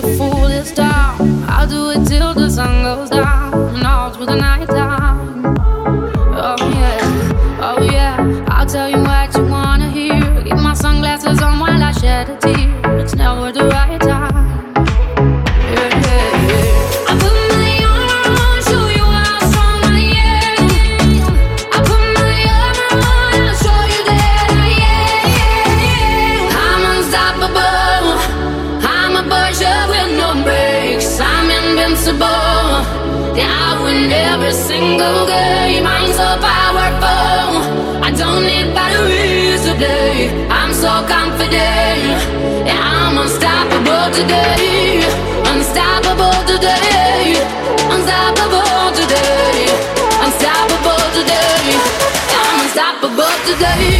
to fool this town. I'll do it today. Unstoppable today. Unstoppable today. Unstoppable today. I'm unstoppable today.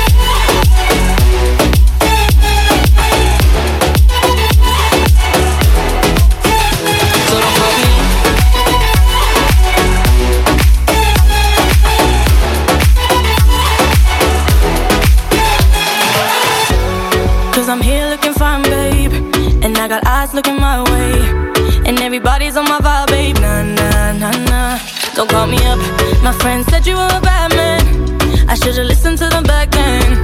I'm here looking fine, babe. And I got eyes looking my way. And everybody's on my vibe, babe. Nah, nah, nah, nah. Don't call me up. My friend said you were a bad man. I should've listened to them back then.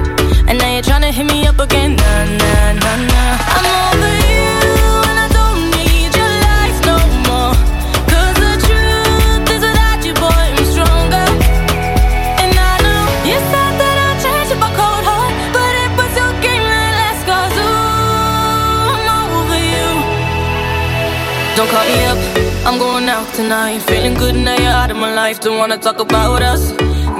And now you're trying to hit me up again. Nah, nah, nah, tonight. Feeling good now you're out of my life. Don't wanna talk about us.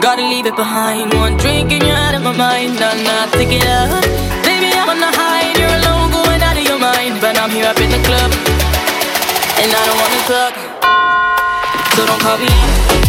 Gotta leave it behind. One drink and you're out of my mind. Nah, nah, take it up. Baby, I'm on the high you're alone, going out of your mind. But I'm here up in the club, and I don't wanna talk. So don't call me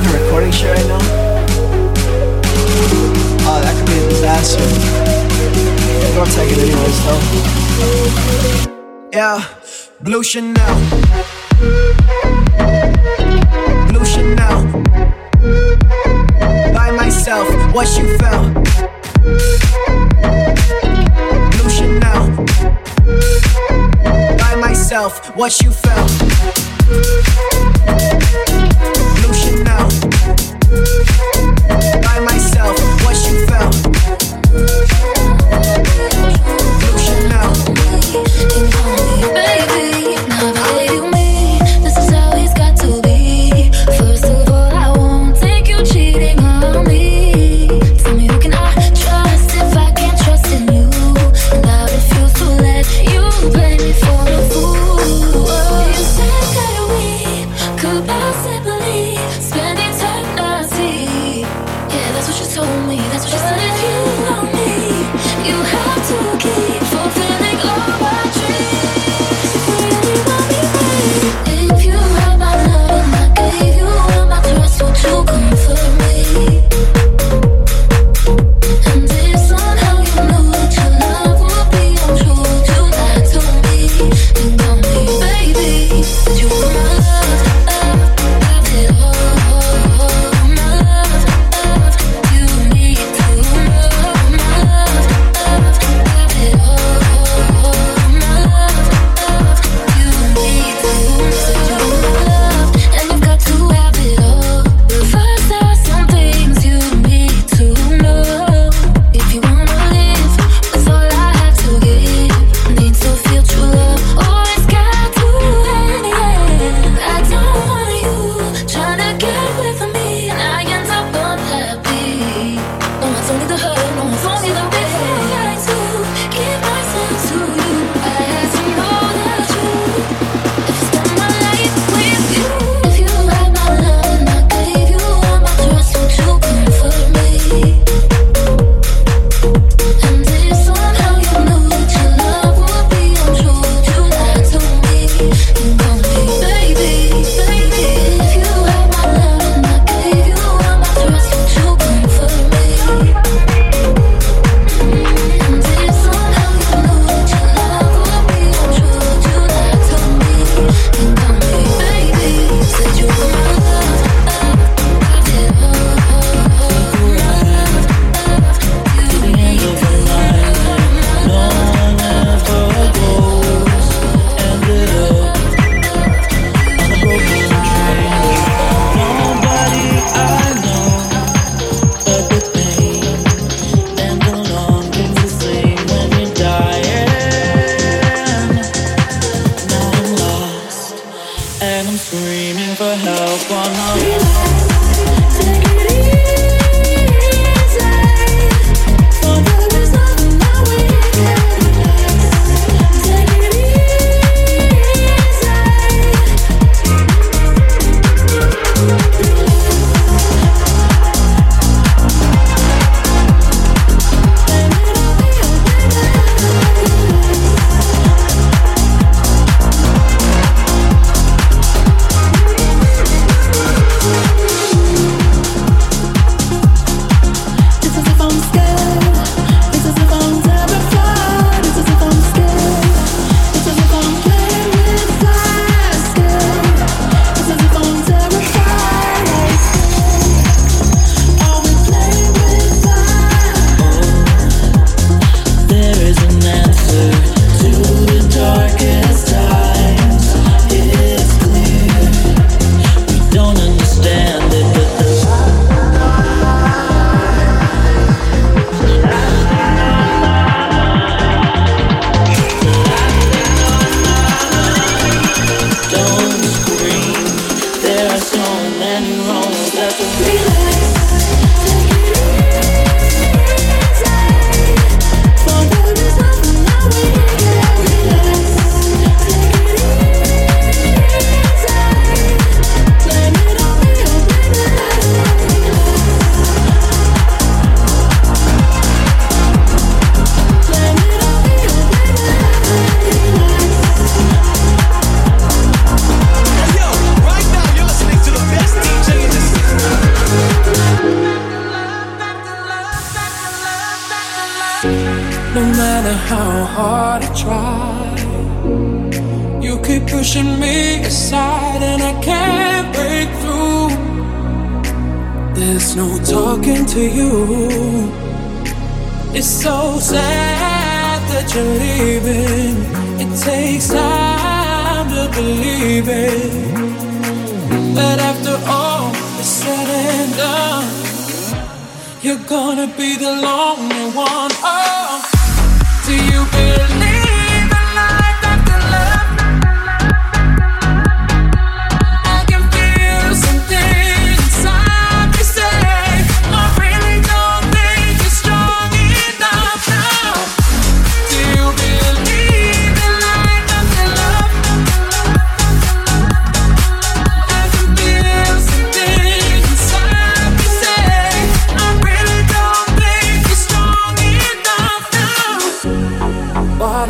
even recording shit right now? Oh, that could be a disaster. I'm gonna take it anyways, though. Yeah, Blue Chanel. Blue Chanel. By myself, what you felt. Blue Chanel. By myself, what you felt. Blue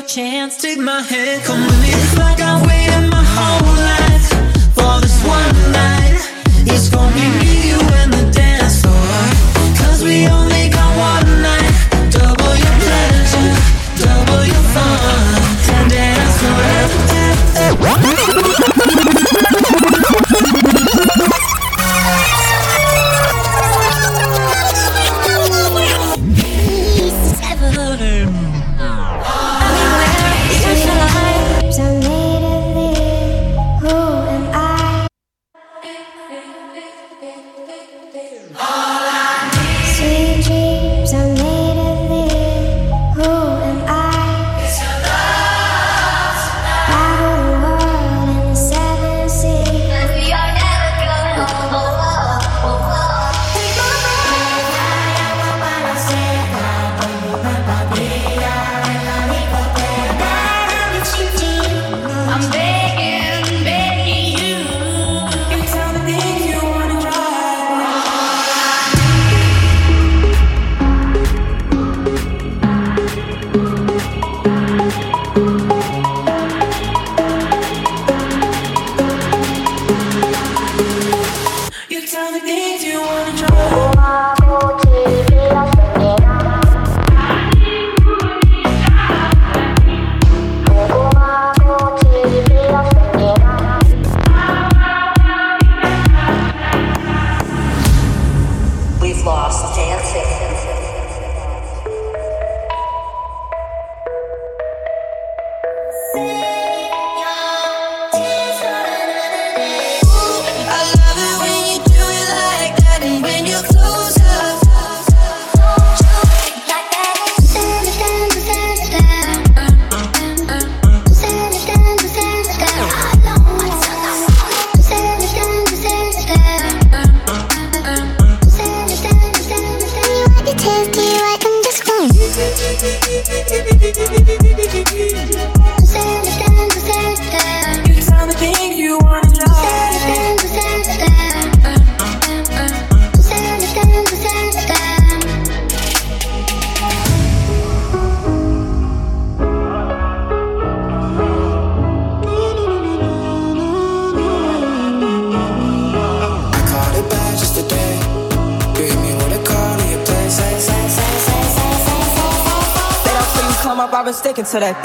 your chance, take my hand, come with me. It's like I've waited my whole life for this one night. It's gonna be me, you, and the dance floor. Cause we all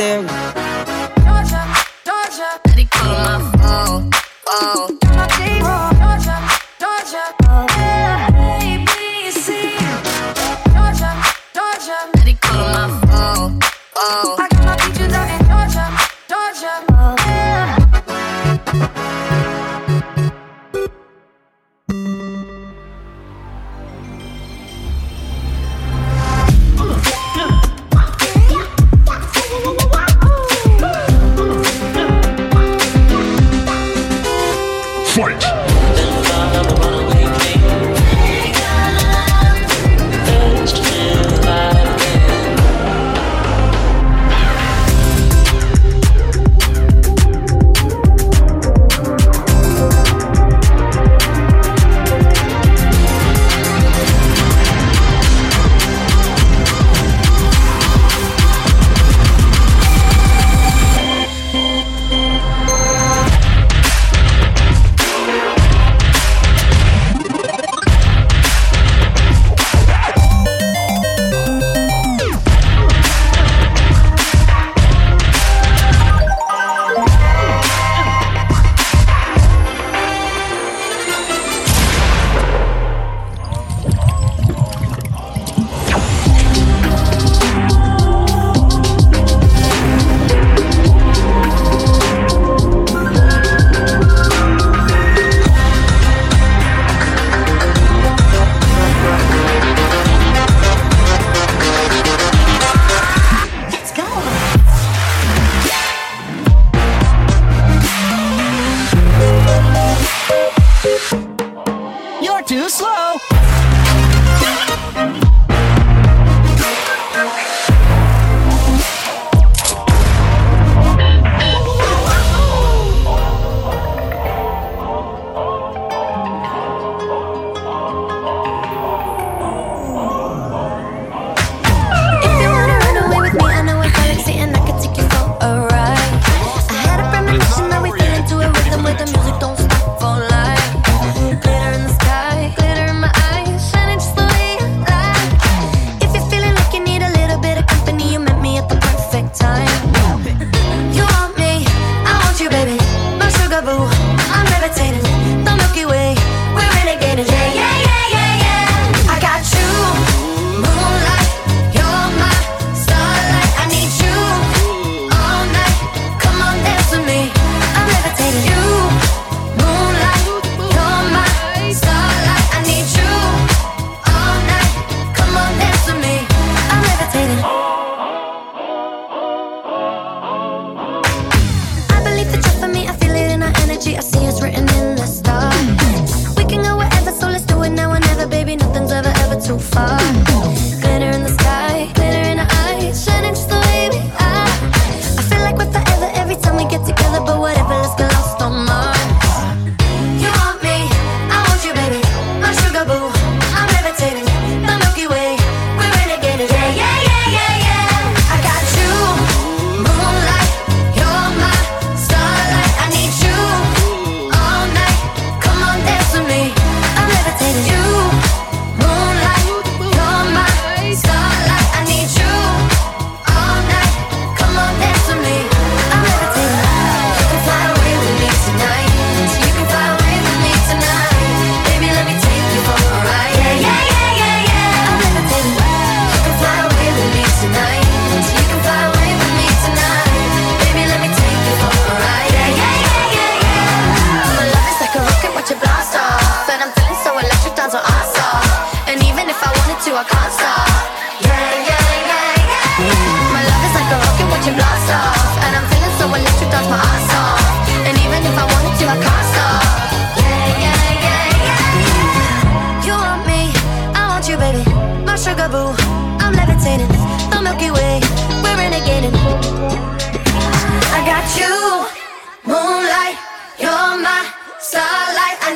there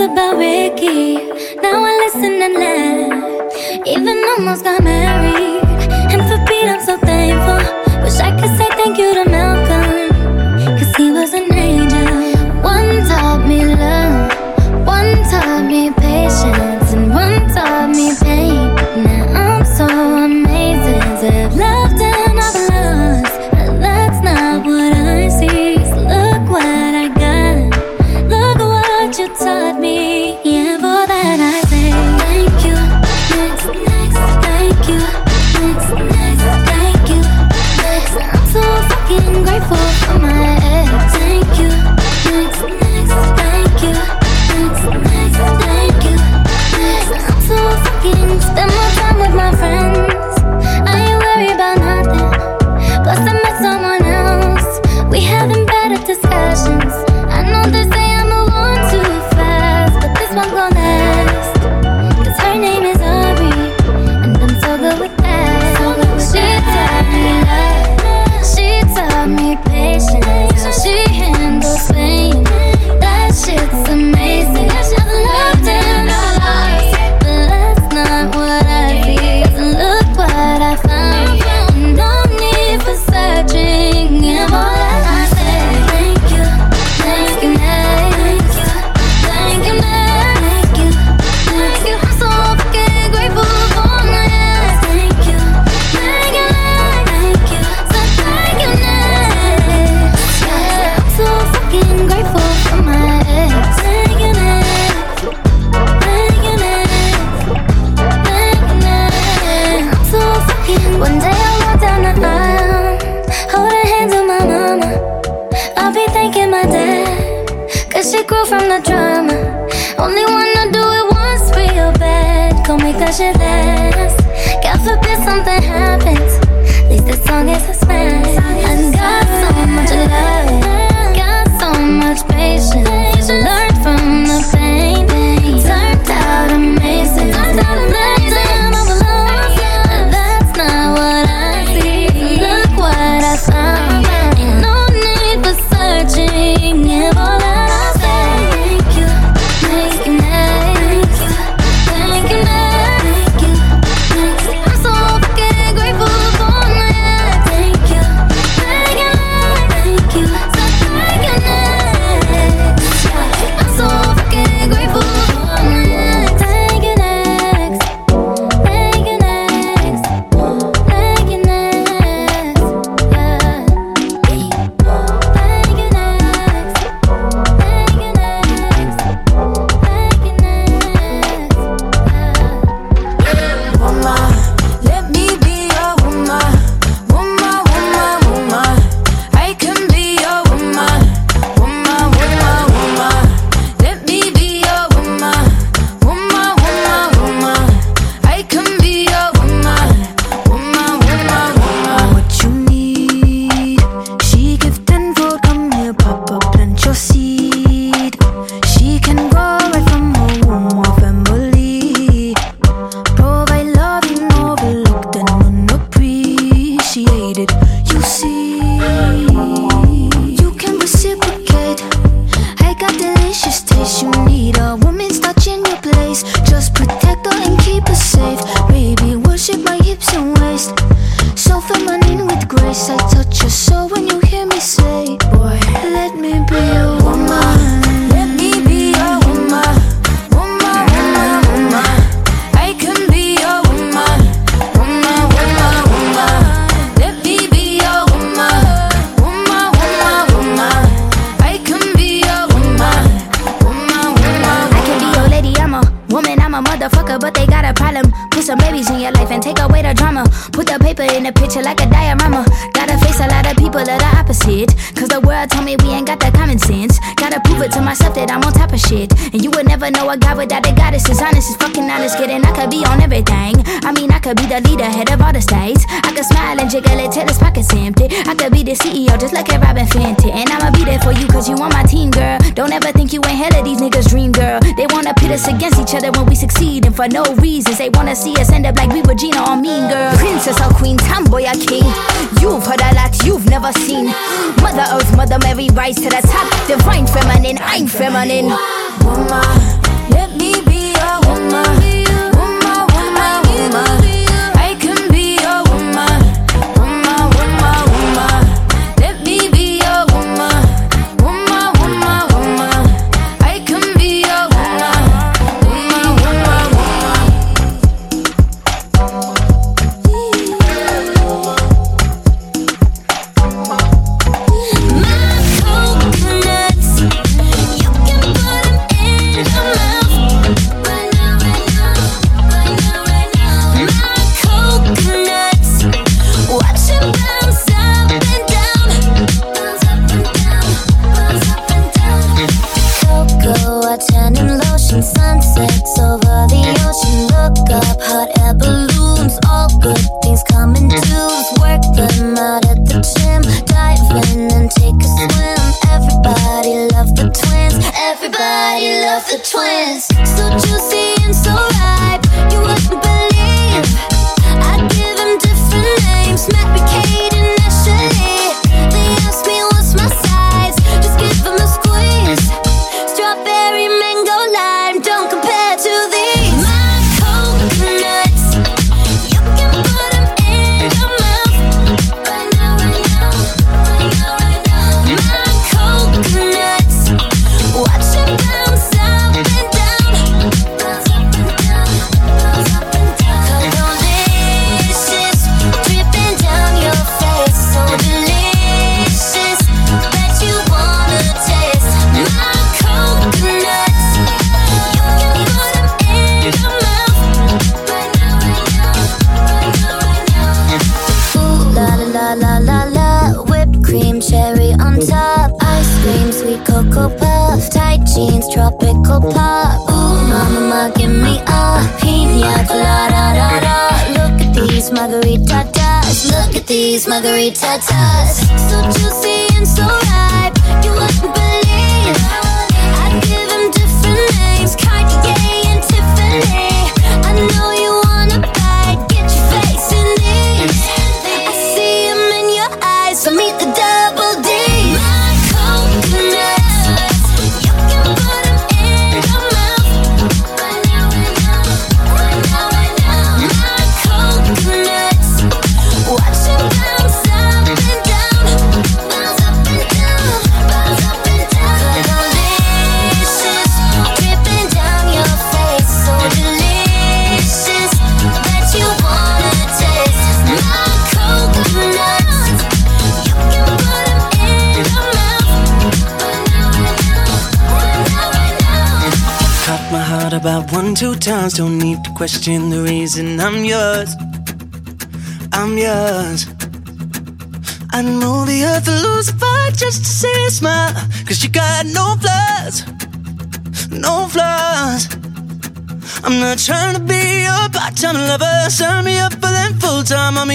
about Ricky. Now I listen and laugh. Even almost got married. And for Pete, I'm so thankful.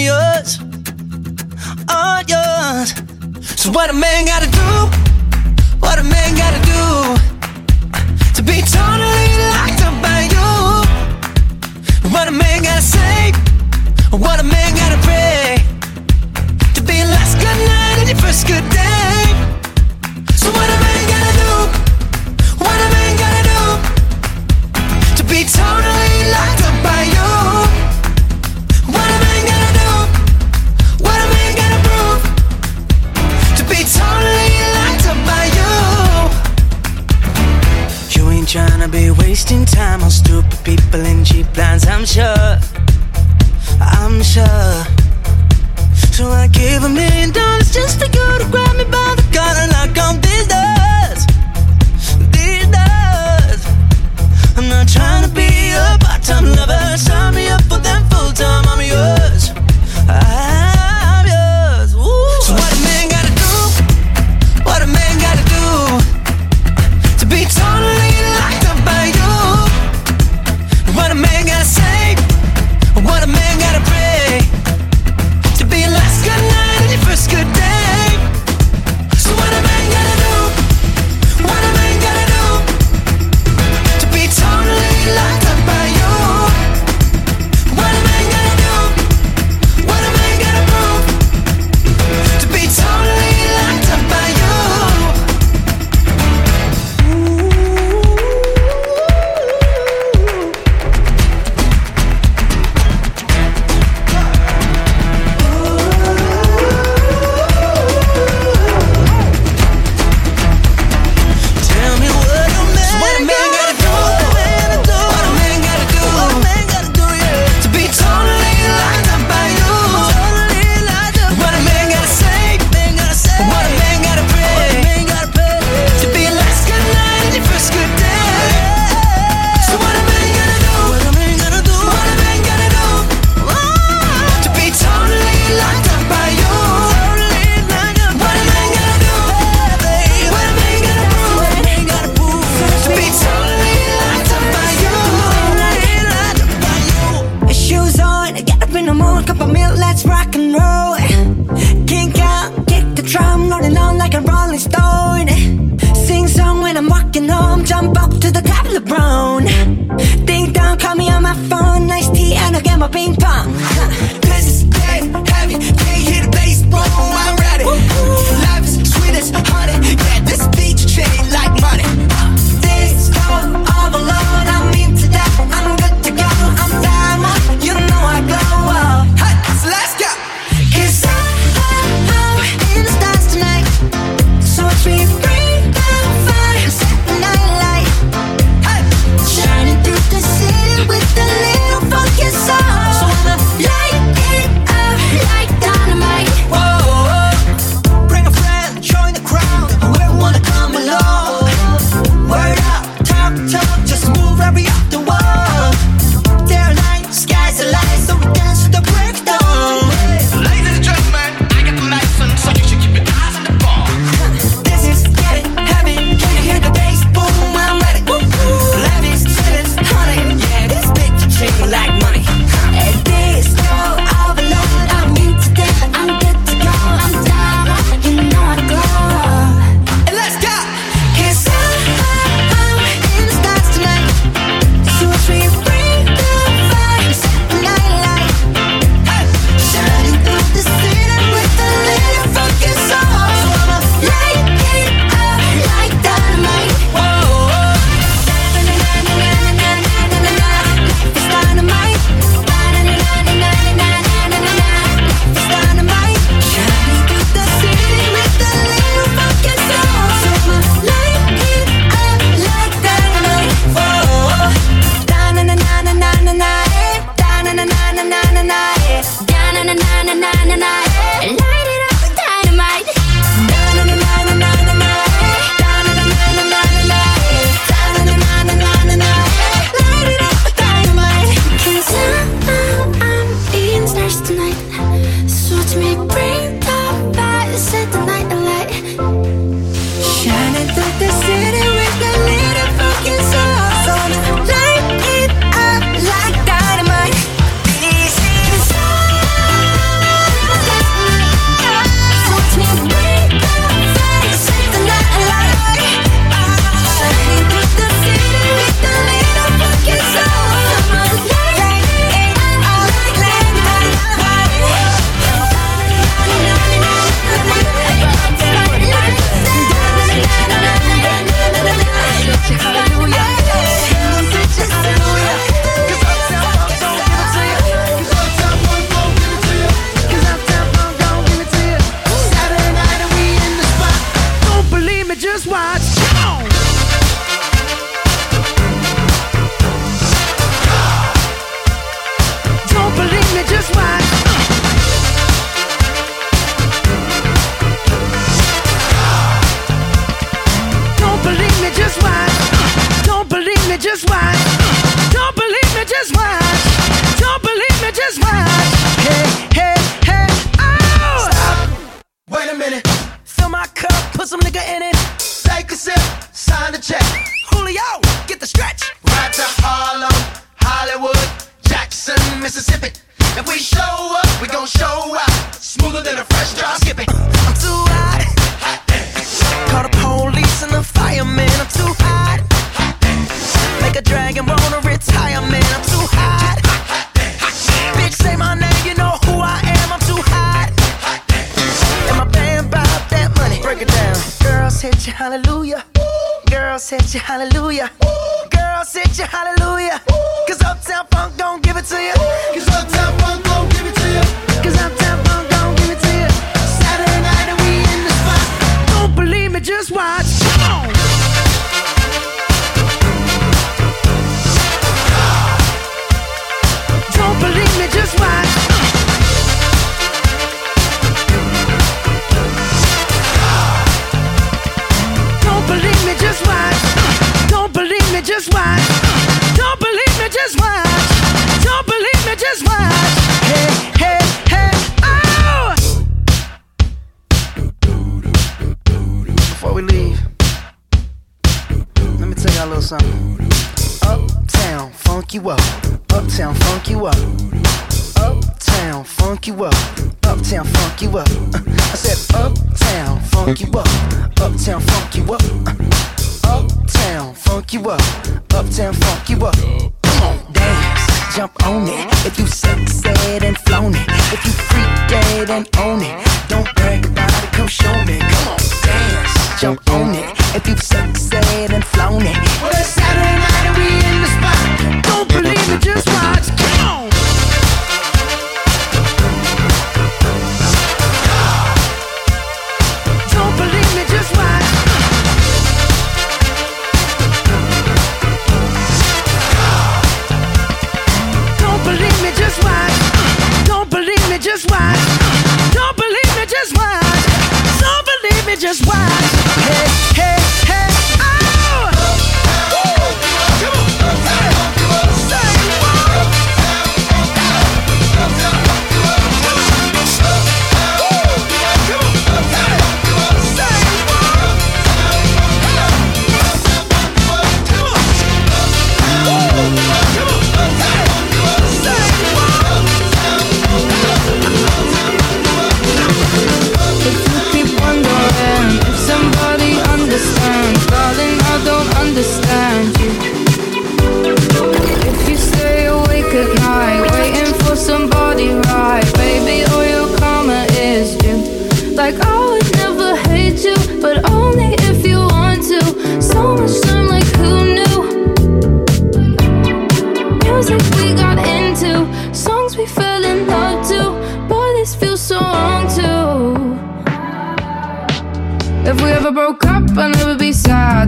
yours, all yours. So what a man gotta do? What a man gotta do to be totally locked up by you? What a man gotta say? What a man people in cheap plans, I'm sure. I'm sure. So I give a million dollars just to you to grab me by the collar and knock on these doors. These doors. I'm not trying to be a part time lover. Sign me up for them full time. I'm your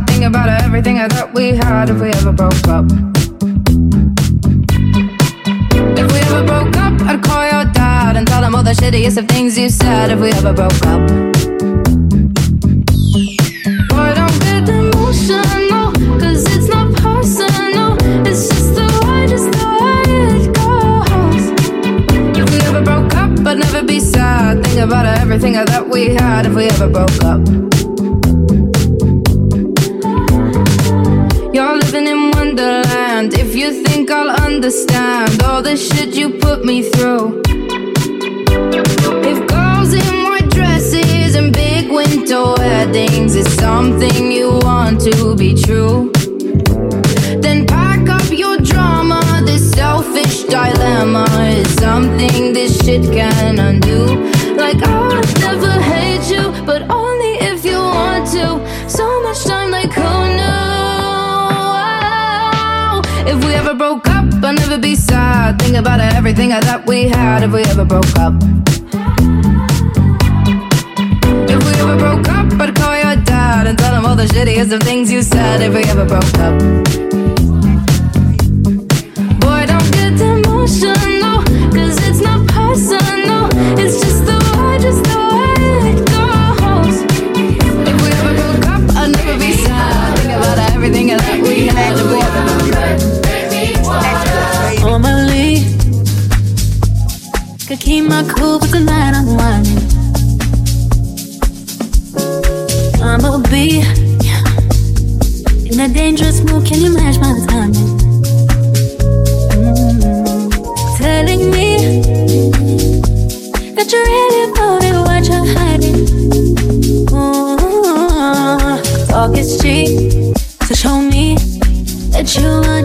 Think about everything I thought we had if we ever broke up. If we ever broke up, I'd call your dad and tell him all the shittiest of things you said if we ever broke up. Boy, don't get emotional, cause it's not personal. It's just the way, just the way it goes. If we ever broke up, I'd never be sad. Think about everything I thought we had if we ever broke up. I'll understand all the shit you put me through. If girls in white dresses and big winter weddings is something you want to be true, then pack up your drama. This selfish dilemma is something this shit can undo. Like I I'd never be sad. Think about everything I thought we had if we ever broke up. If we ever broke up, I'd call your dad and tell him all the shittiest of things you said if we ever broke up. Boy, don't get emotional, cause it's not personal. It's just the way, just the way it goes. If we ever broke up, I'd never be sad. Think about everything that we had if we. Keep my cool, but tonight I'm whining. I'ma be in a dangerous mood. Can you match my timing? Mm, Telling me that you really about it, what you're hiding. Ooh, talk is cheap, so show me that you understand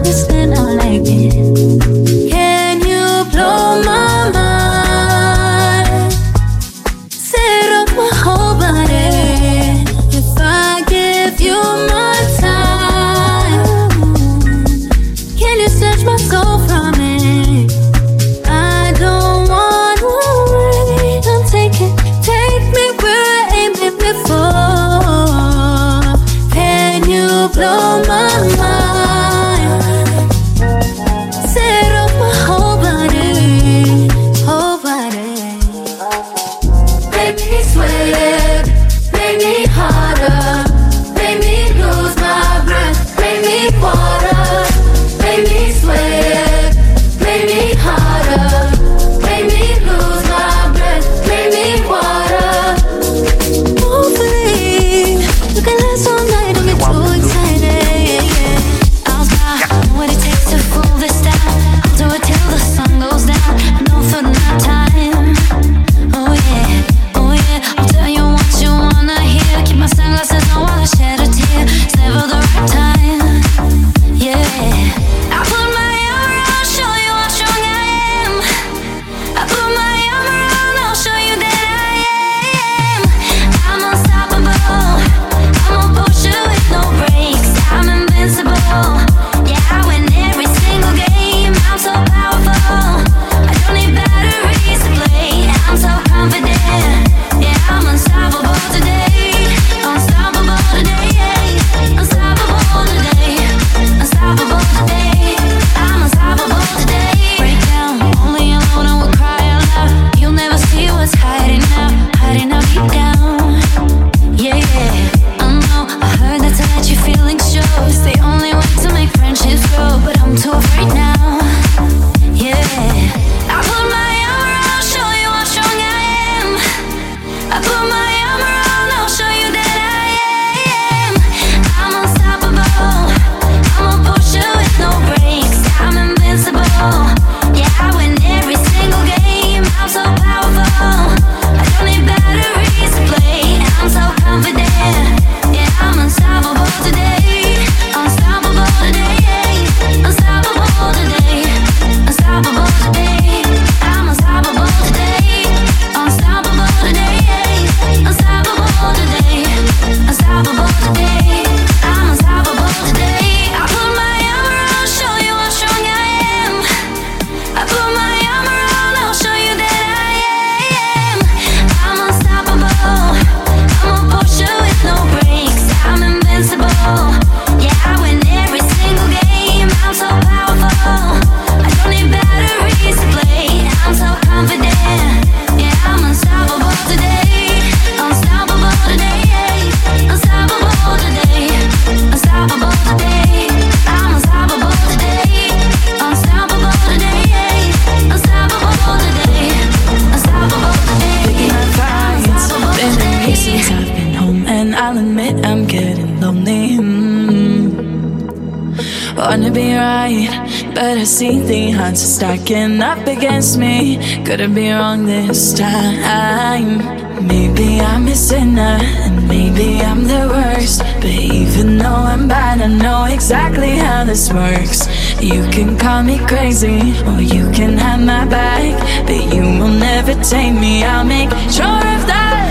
entertain me. I'll make sure of that.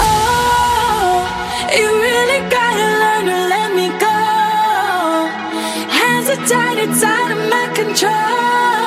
Oh, you really gotta learn to let me go. Hands are tied, it's out of my control.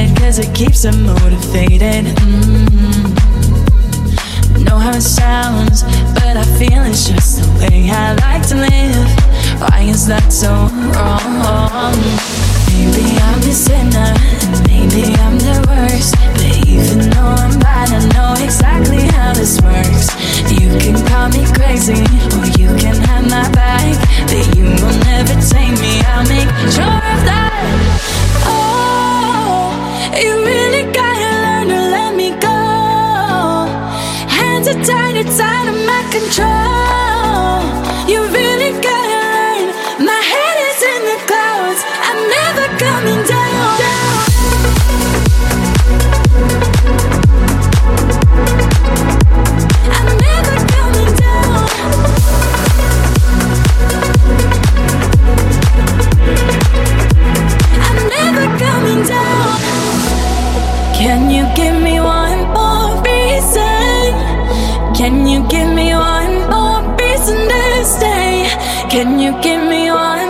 life cause it keeps them motivated. Mm-hmm. Know how it sounds, but I feel it's just the way I like to live. Why is that so wrong? Maybe I'm the sinner, maybe I'm the worst. But even though I'm bad, I know exactly how this works. You can call me crazy, or you can have my back. But you will never take me, I'll make sure of that. You really gotta learn to let me go. Hands are tied, it's out of my control. Can you give me one more reason to stay? Can you give me one?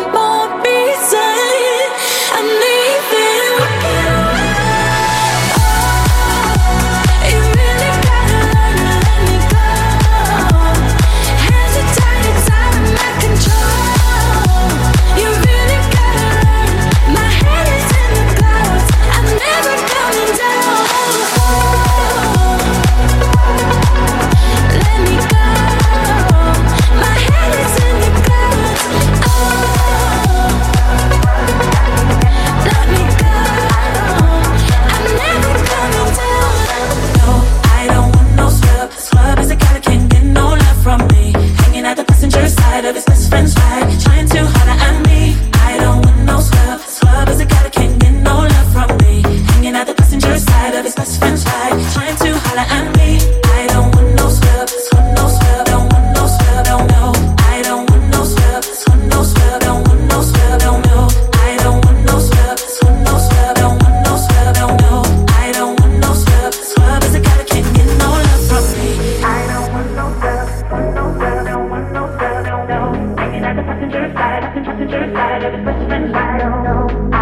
Talking at the passenger side, passenger side, of the passenger side. I don't know.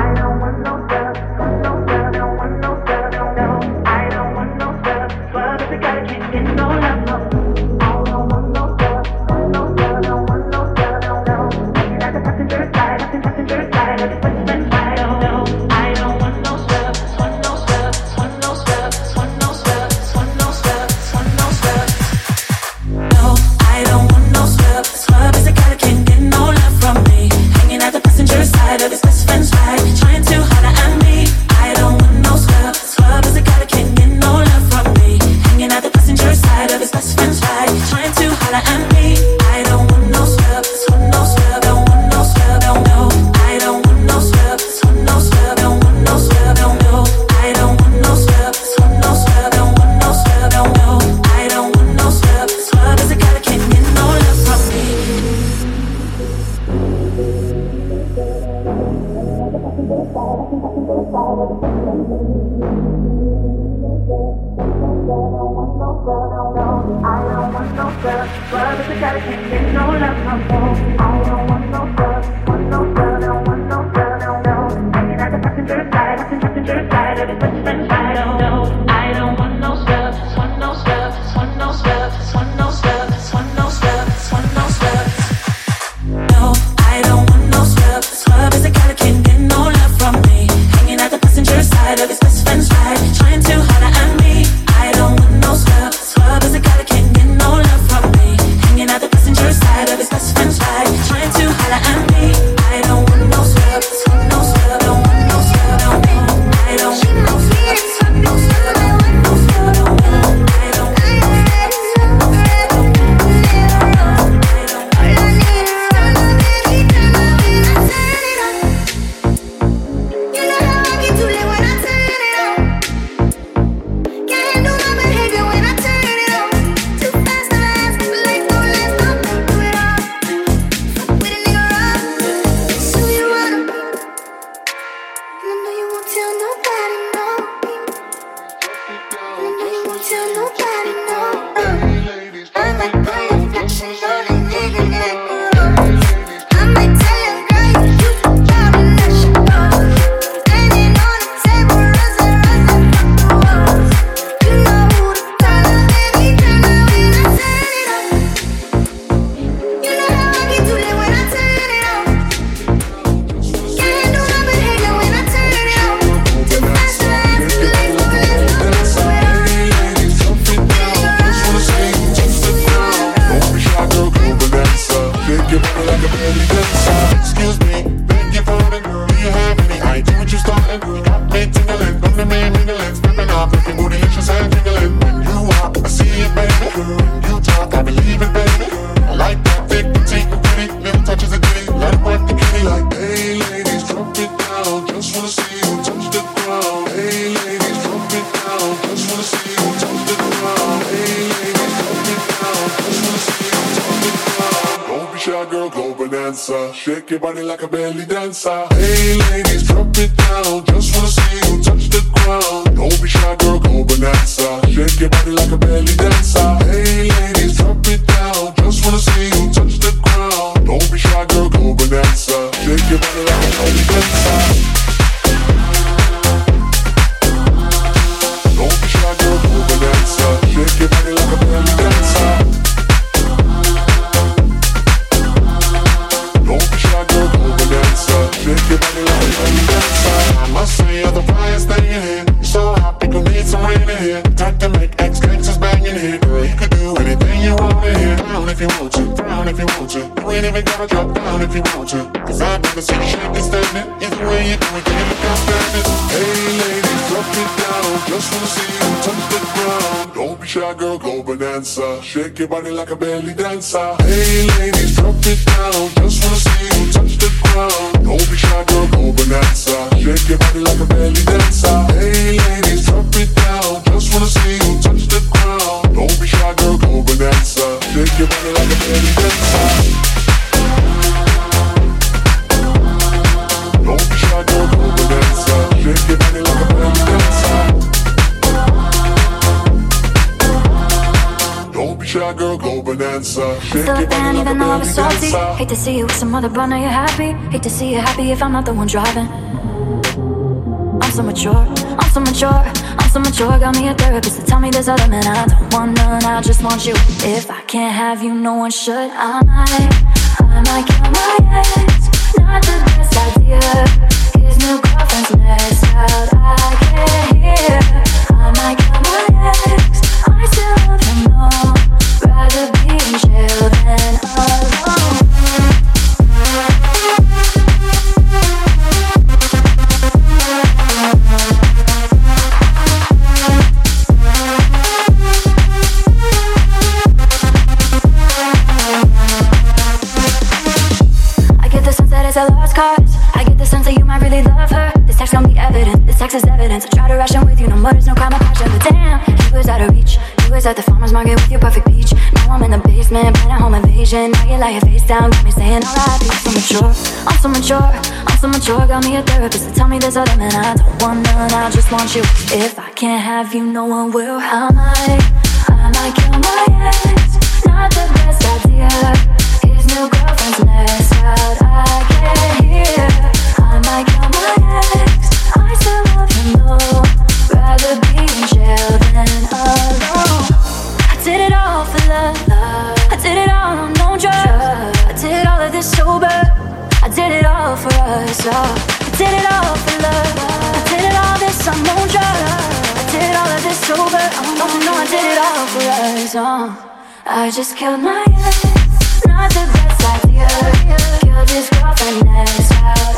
your body like a Hate to see you with some other, but now you're happy. Hate to see you happy if I'm not the one driving. I'm so mature, I'm so mature, I'm so mature. Got me a therapist to tell me there's other men. I don't want none, I just want you. If I can't have you, no one should. I might, I might kill my head. down, got me saying all right. I'm so mature, I'm so mature, I'm so mature. Got me a therapist to tell me there's a limit. I don't want none, I just want you. If I can't have you, no one will. I might, I might kill my head. I did it all for love. I did it all this on drugs. I did all of this oh, I did it all for us. Oh, I just killed my ex. Not the best idea. Killed his girlfriend next.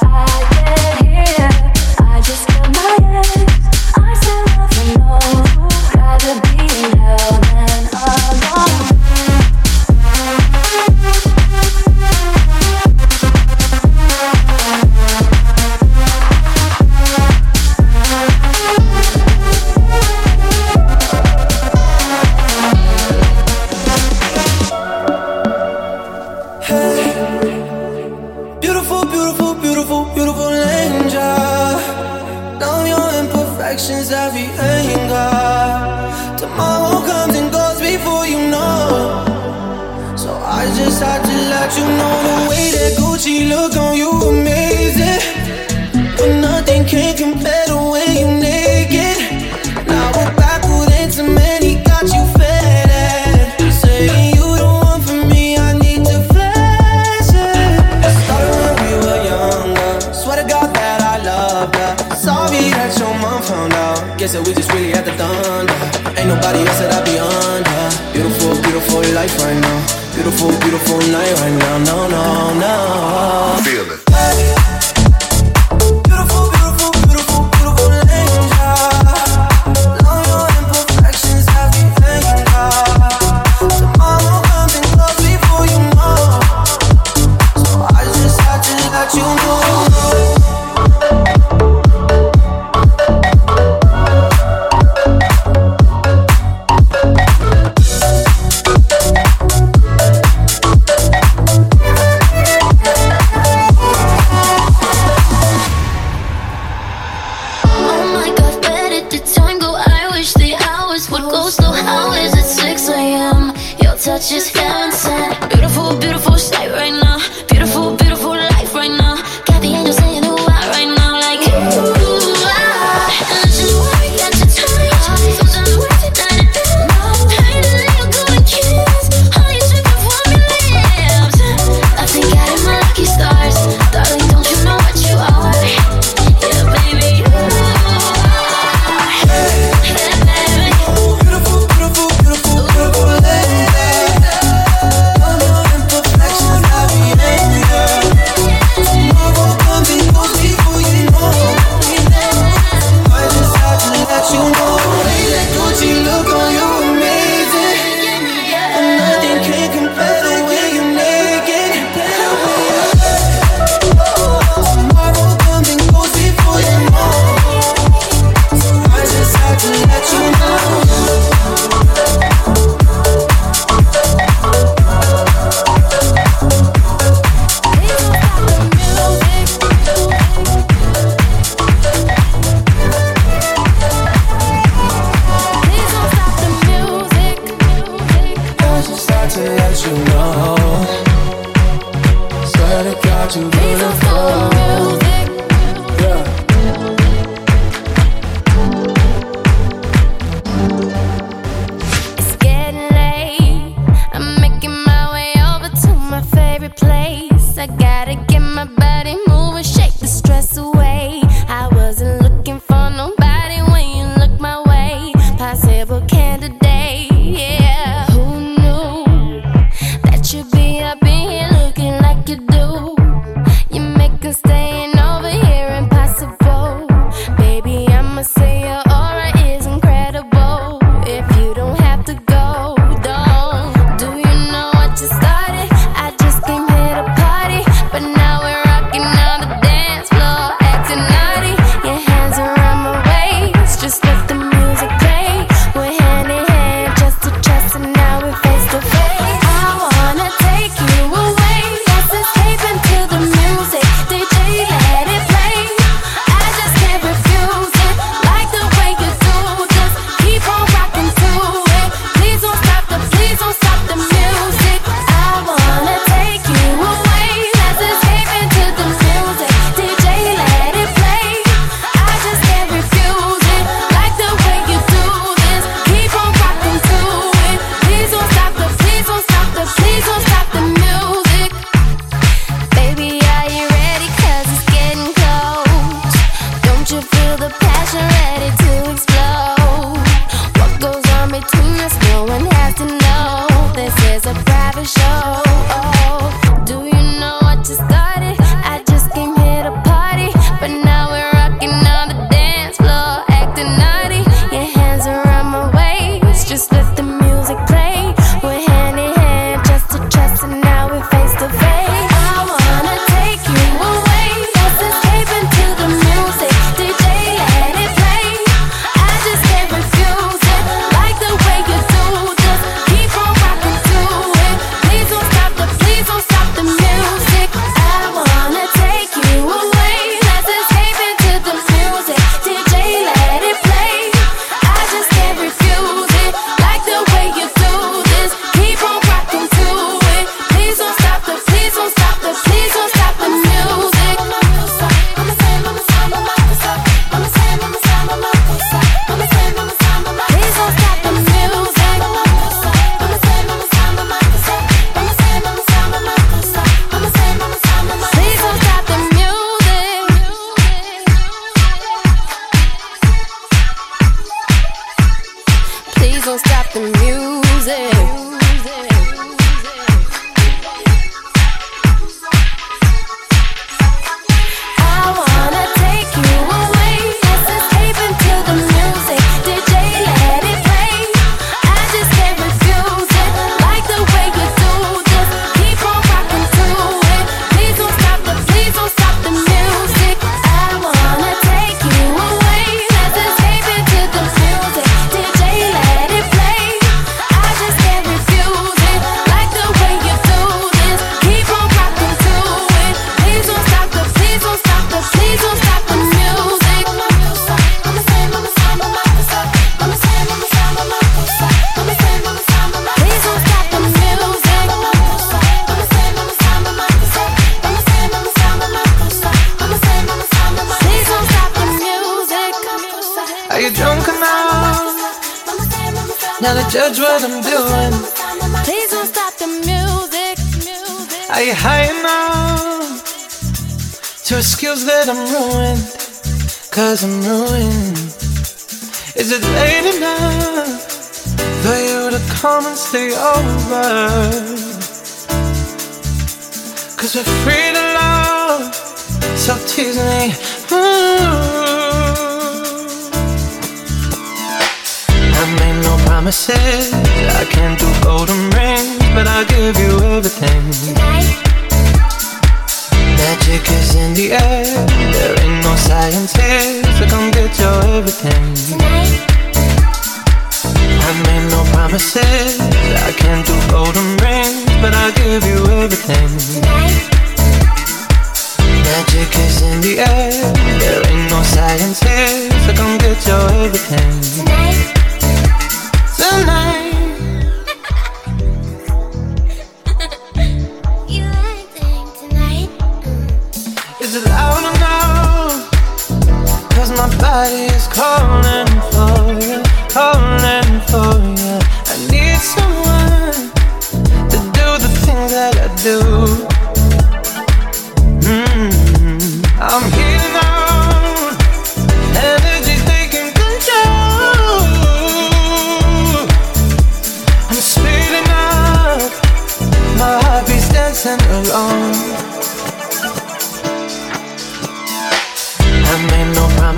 we just really at the thunder. Ain't nobody else that I be under. Beautiful, beautiful life right now. Beautiful, beautiful night right now. No, no, no. Feel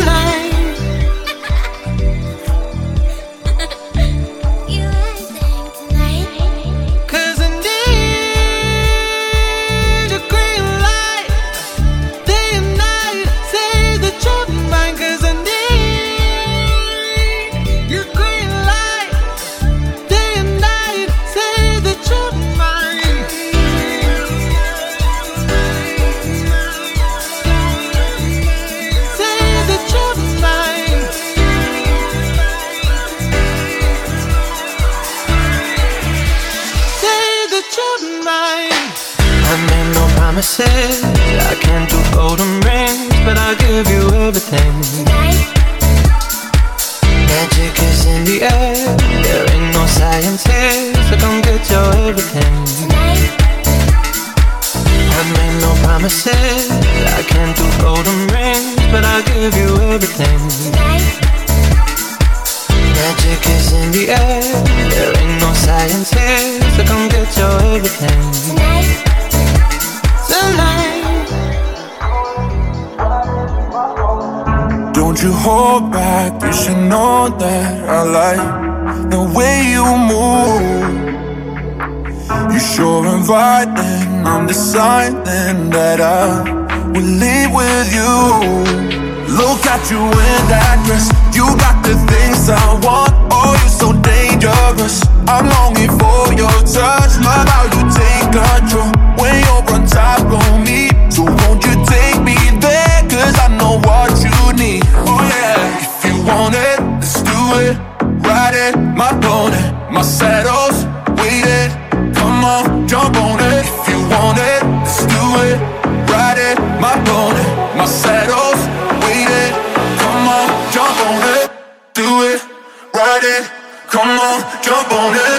tonight everything. Magic is in the air. There ain't no science here, so come get your everything. I made no promises. I can't do golden rings, but I'll give you everything. Magic is in the air. There ain't no science here, so come get your everything. Tonight. Tonight. Don't you hold back, you should know that I like the way you move. You're sure inviting, I'm deciding that I will leave with you. Look at you in that dress, you got the things I want. Oh, you're so dangerous. I'm longing for your touch, love how you take control when you're on top of me. So won't you take me what you need. Oh yeah, if you want it, let's do it. Ride it, my pony, my saddles waited. Come on, jump on it. If you want it, let's do it. Ride it, my pony, my saddles waited. Come on, jump on it. Do it, ride it. Come on, jump on it.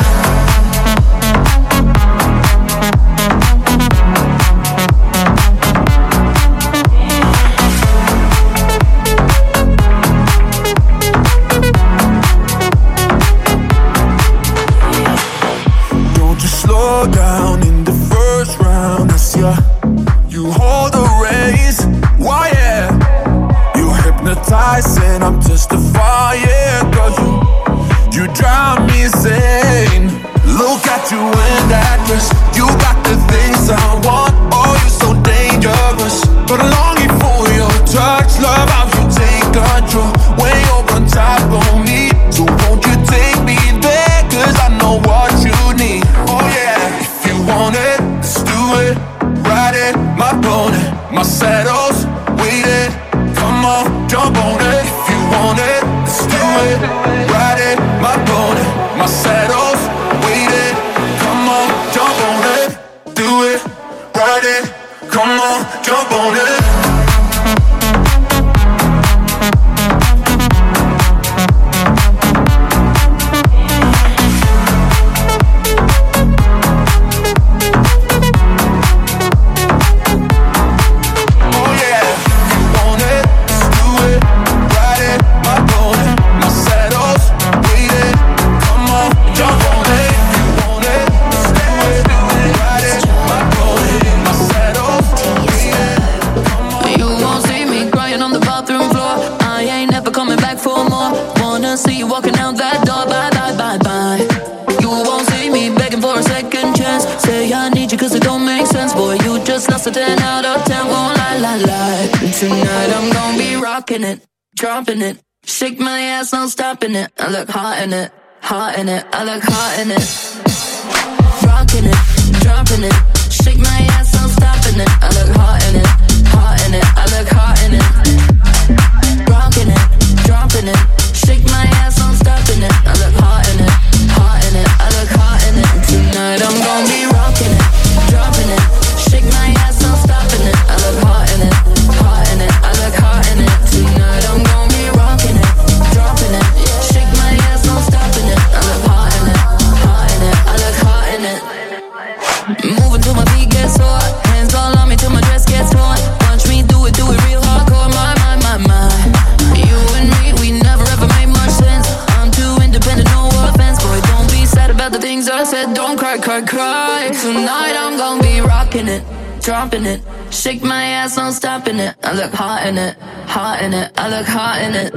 look hot in it, hot in it, I look hot in it.